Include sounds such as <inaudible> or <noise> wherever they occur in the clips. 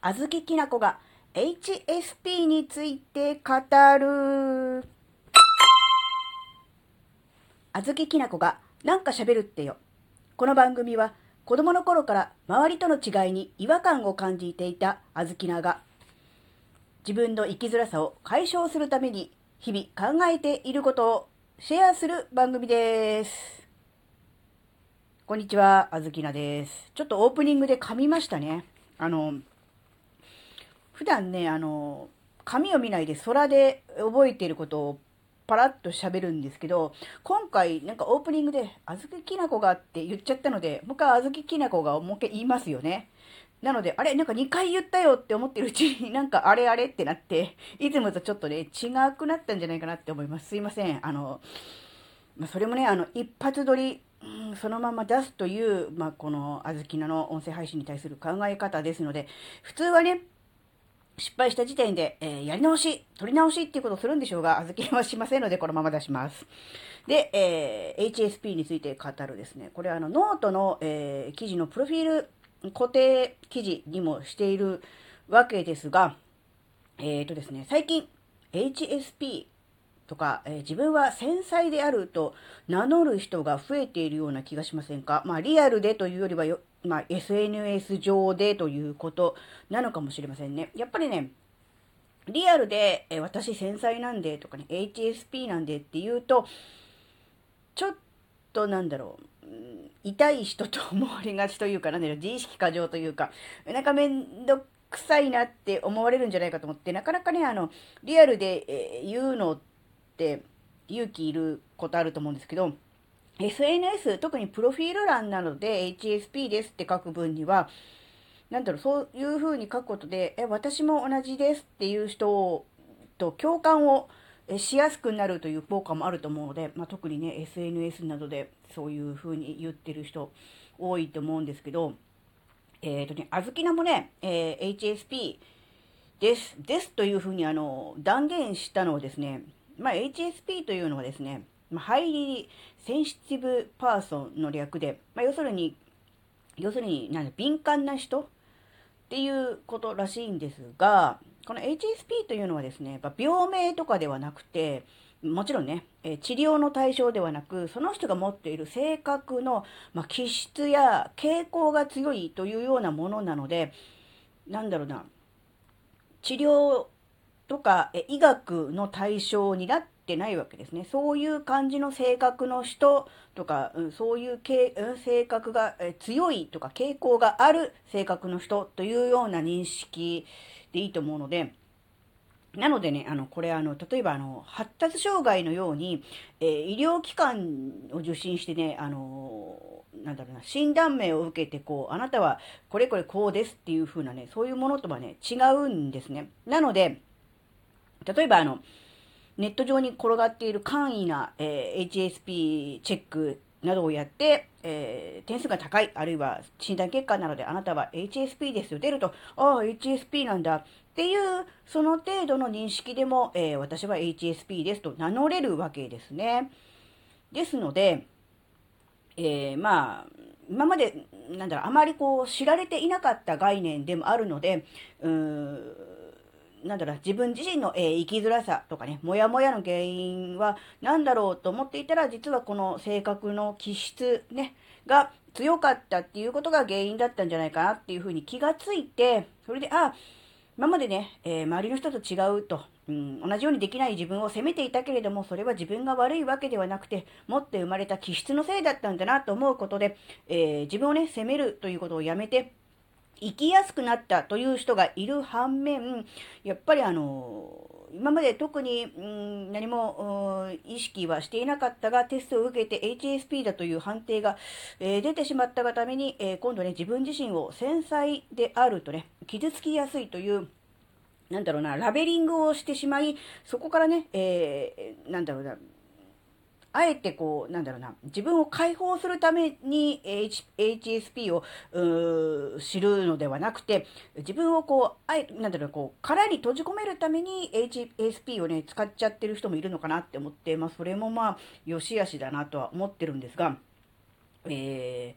あずききなこが HSP について語る。あずききなこがなんか喋るってよ。この番組は子供の頃から周りとの違いに違和感を感じていたあずきなが自分の生きづらさを解消するために日々考えていることをシェアする番組です。こんにちは、あずきなです。ちょっとオープニングで噛みましたね。あの、普段ね、あの、紙を見ないで空で覚えていることをパラッと喋るんですけど、今回なんかオープニングで、あずききなこがって言っちゃったので、もう一回あずききなこがもう一回言いますよね。なので、あれなんか2回言ったよって思ってるうちに <laughs> なんかあれあれってなって、いつもとちょっとね、違くなったんじゃないかなって思います。すいません。あの、ま、それもね、あの、一発撮り、うん、そのまま出すという、まあ、このあずきなの音声配信に対する考え方ですので、普通はね、失敗した時点で、えー、やり直し、取り直しっていうことをするんでしょうが、預けはしませんので、このまま出します。で、えー、HSP について語るですね。これはあの、ノートの、えー、記事のプロフィール固定記事にもしているわけですが、えっ、ー、とですね、最近、HSP とか、え、自分は繊細であると名乗る人が増えているような気がしませんか？まあ、リアルでというよりはまあ、SNS 上でということなのかもしれませんね。やっぱりね、リアルで、え私繊細なんでとかね、HSP なんでっていうと、ちょっとなんだろう、痛い人と思われがちというか、なんだろう、自意識過剰というか、なんかめんどくさいなって思われるんじゃないかと思って、なかなかね、あの、リアルで、え言うのって勇気いることあると思うんですけど、SNS、特にプロフィール欄なので HSP ですって書く分には、なんだろう、そういう風に書くことで、え、私も同じですっていう人と共感をしやすくなるという効果もあると思うので、まあ、特にね、SNS などでそういう風に言ってる人多いと思うんですけど、えっ、ー、とね、あずきなもね、えー、HSP です、ですという風にあの、断言したのはですね、まあ、HSP というのはですね、まあ、 Highly Sensitive Person の略で、まあ、要するに、要するに、なん敏感な人っていうことらしいんですが、この HSP というのはですね、やっぱ病名とかではなくて、もちろんね、え治療の対象ではなく、その人が持っている性格の、まあ、気質や傾向が強いというようなものなので、なんだろうな、治療とか医学の対象になってないわけですね。そういう感じの性格の人とか、うん、そういう性格が強いとか傾向がある性格の人というような認識でいいと思うので、なのでね、あの、これあの、例えばあの、発達障害のように、えー、医療機関を受診してね、あのなんだろうな、診断名を受けて、こう、あなたはこれこれこうですっていう風なね、そういうものとはね、違うんですね。なので、例えばあの、ネット上に転がっている簡易な、え、HSP チェックなどをやって、えー、点数が高い、あるいは診断結果なのであなたは HSP ですよ。出ると、ああ、HSP なんだっていう、その程度の認識でも、えー、私は HSP ですと名乗れるわけですね。ですので、えー、まあ、今まで、なんだろう、あまりこう、知られていなかった概念でもあるので、うーん、なんだろう、自分自身の、えー、生きづらさとかね、もやもやの原因は何だろうと思っていたら、実はこの性格の気質ね、が強かったっていうことが原因だったんじゃないかなっていうふうに気がついて、それで、あ、今までね、えー、周りの人と違うと、うん、同じようにできない自分を責めていたけれども、それは自分が悪いわけではなくて、持って生まれた気質のせいだったんだなと思うことで、えー、自分をね、責めるということをやめて、生きやすくなったという人がいる反面、やっぱりあの、今まで特に、うん、何も意識はしていなかったが、テストを受けて HSP だという判定が、えー、出てしまったがために、えー、今度ね、自分自身を繊細であるとね、傷つきやすいという、なんだろうな、ラベリングをしてしまい、そこからね、えー、なんだろうな、あえてこう、なんだろうな、自分を解放するために H HSP を知るのではなくて、自分をこう、あえなんだろう、こう、殻に閉じ込めるために HSP をね、使っちゃってる人もいるのかなって思って、まあ、それもまあ、良し悪しだなとは思ってるんですが、え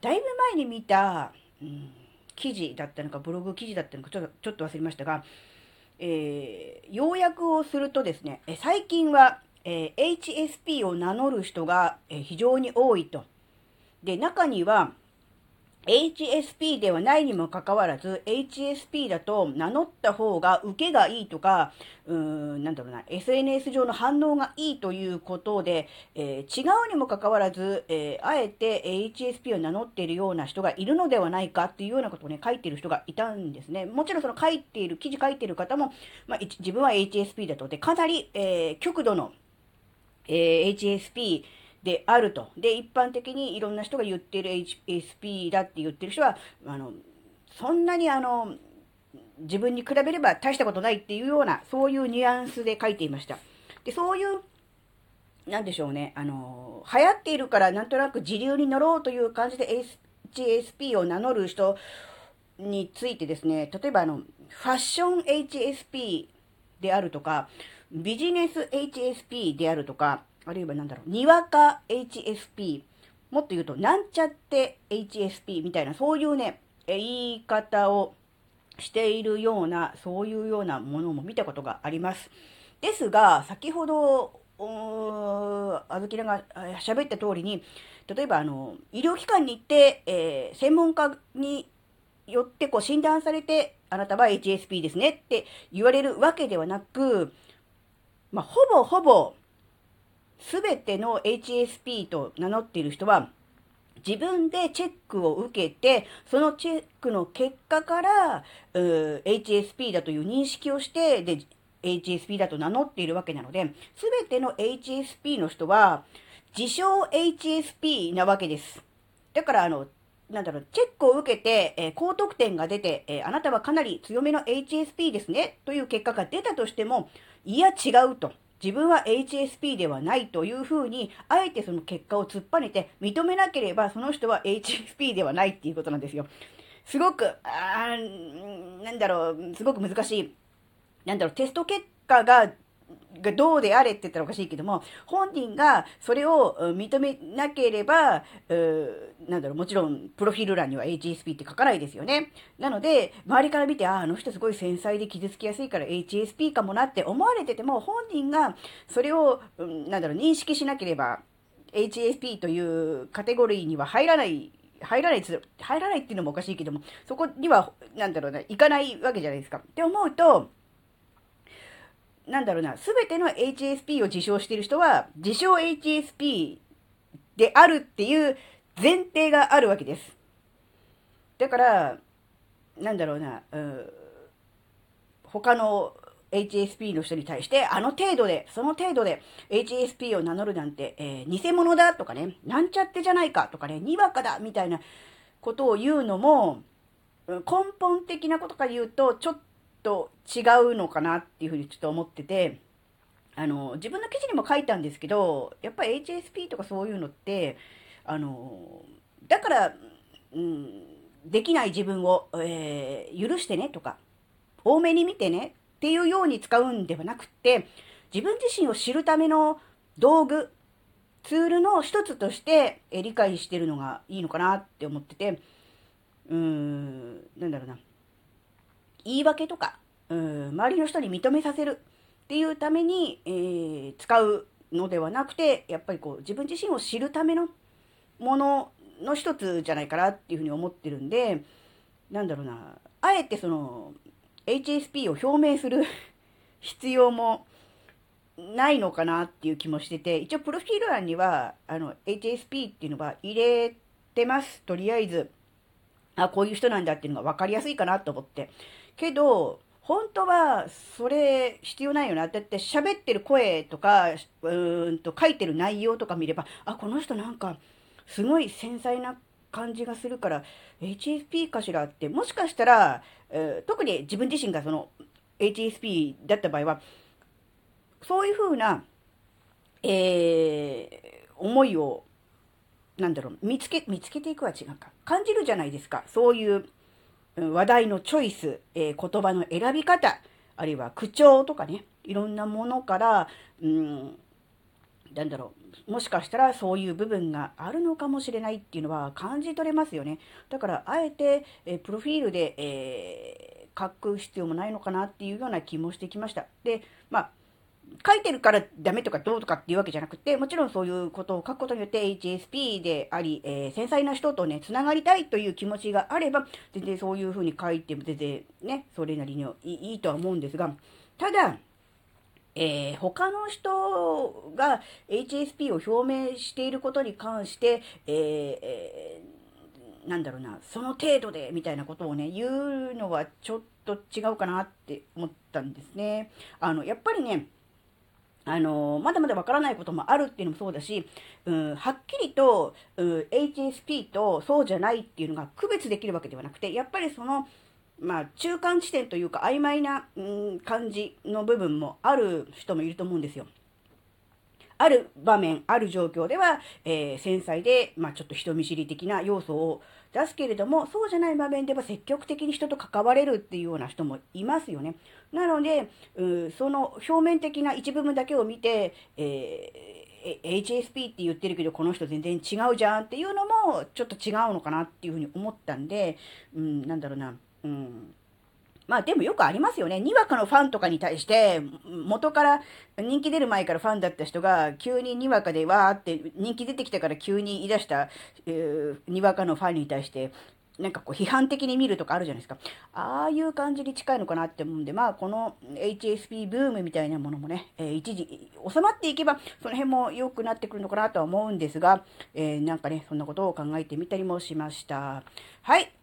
ー、だいぶ前に見た、うん記事だったのか、ブログ記事だったのか、ちょっとちょっと忘れましたが、えー、要約をするとですね、最近は、えー、HSP を名乗る人が、え非常に多いと。で、中には、HSP ではないにもかかわらず、HSP だと名乗った方が受けがいいとか、うーん、なんだろうな、SNS 上の反応がいいということで、えー、違うにもかかわらず、えー、あえて HSP を名乗っているような人がいるのではないかっていうようなことをね、書いている人がいたんですね。もちろんその書いている、記事書いている方も、まあ、自分は HSP だと、で、かなり、えー、極度の、えー、HSP、であると。で、一般的にいろんな人が言ってる HSP だって言ってる人は、あの、そんなにあの、自分に比べれば大したことないっていうような、そういうニュアンスで書いていました。で、そういう、なんでしょうね、あの、流行っているからなんとなく自流に乗ろうという感じで HSP を名乗る人についてですね、例えばあの、ファッション HSP であるとか、ビジネス HSP であるとか、あるいは何だろう、にわか HSP、もっと言うと、なんちゃって HSP みたいな、そういうね、言い方をしているような、そういうようなものも見たことがあります。ですが、先ほど、あずきらが喋った通りに、例えば、あの、医療機関に行って、えー、専門家によってこう診断されて、あなたは HSP ですねって言われるわけではなく、まあ、ほぼほぼすべての HSP と名乗っている人は、自分でチェックを受けて、そのチェックの結果から、HSP だという認識をして、で、HSP だと名乗っているわけなので、すべての HSP の人は、自称 HSP なわけです。だから、あの、なんだろう、チェックを受けて、えー、高得点が出て、えー、あなたはかなり強めの HSP ですね、という結果が出たとしても、いや違うと。自分は HSP ではないというふうに、あえてその結果を突っぱねて認めなければ、その人は HSP ではないっていうことなんですよ。すごく、あなんだろう、すごく難しい。なんだろう、テスト結果ががどうであれって言ったらおかしいけども、本人がそれを認めなければ、なんだろう、もちろん、プロフィール欄には HSP って書かないですよね。なので、周りから見て、ああ、の人すごい繊細で傷つきやすいから HSP かもなって思われてても、本人がそれを、なんだろう、認識しなければ、HSP というカテゴリーには入らない入らない入らないっていうのもおかしいけども、そこには、なんだろうな、行かないわけじゃないですか。って思うと、なんだろうな、すべての HSP を自称している人は、自称 HSP であるっていう前提があるわけです。だから、なんだろうな、うん、他の HSP の人に対して、あの程度で、その程度で HSP を名乗るなんて、えー、偽物だとかね、なんちゃってじゃないかとかね、にわかだみたいなことを言うのも、根本的なことから言うと、ちょっと違うのかなっていうふうにちょっと思ってて、あの、自分の記事にも書いたんですけど、やっぱり HSP とかそういうのって、あの、だから、うん、できない自分を、えー、許してねとか、多めに見てねっていうように使うんではなくって、自分自身を知るための道具、ツールの一つとして理解してるのがいいのかなって思ってて、うーん、なんだろうな。言い訳とか、うん、周りの人に認めさせるっていうために、えー、使うのではなくて、やっぱりこう自分自身を知るためのものの一つじゃないかなっていうふうに思ってるんで、なんだろうな、あえてその HSP を表明する <laughs> 必要もないのかなっていう気もしてて、一応プロフィール欄には、あの、HSP っていうのは入れてます。とりあえず。あ、こういう人なんだっていうのが分かりやすいかなと思って。けど、本当はそれ必要ないよな。だって喋ってる声とか、うーんと書いてる内容とか見れば、あ、この人なんかすごい繊細な感じがするから HSP かしらって。もしかしたら、えー、特に自分自身がその HSP だった場合はそういうふうな、えー、思いをなんだろう見つけ見つけていくは違うか。感じるじゃないですか。そういう話題のチョイス、えー、言葉の選び方、あるいは口調とかね、いろんなものから、うん、なんだろう、もしかしたらそういう部分があるのかもしれないっていうのは感じ取れますよね。だから、あえて、えプロフィールで、えー、書く必要もないのかなっていうような気もしてきました。で、まあ、書いてるからダメとかどうとかっていうわけじゃなくて、もちろんそういうことを書くことによって HSP であり、えー、繊細な人とね、つながりたいという気持ちがあれば、全然そういうふうに書いても全然ね、それなりにいいとは思うんですが、ただ、えー、他の人が HSP を表明していることに関して、えーえー、なんだろうな、その程度でみたいなことをね、言うのはちょっと違うかなって思ったんですね。あの、やっぱりね、あのまだまだわからないこともあるっていうのもそうだし、うん、はっきりと、うん、HSP とそうじゃないっていうのが区別できるわけではなくて、やっぱりその、まあ、中間地点というか曖昧な、うん、感じの部分もある人もいると思うんですよ。ある場面、ある状況では、えー、繊細で、まあ、ちょっと人見知り的な要素を出すけれども、そうじゃない場面では積極的に人と関われるっていうような人もいますよね。なので、うその表面的な一部分だけを見て、えー、HSP って言ってるけど、この人全然違うじゃんっていうのも、ちょっと違うのかなっていうふうに思ったんで、うん、なんだろうな、うん。まあでもよくありますよね。にわかのファンとかに対して、元から人気出る前からファンだった人が、急ににわかでわーって人気出てきたから急に言い出した、えー、にわかのファンに対して、なんかこう批判的に見るとかあるじゃないですか。ああいう感じに近いのかなって思うんで、まあこの HSP ブームみたいなものもね、えー、一時収まっていけばその辺も良くなってくるのかなとは思うんですが、えー、なんかね、そんなことを考えてみたりもしました。はい。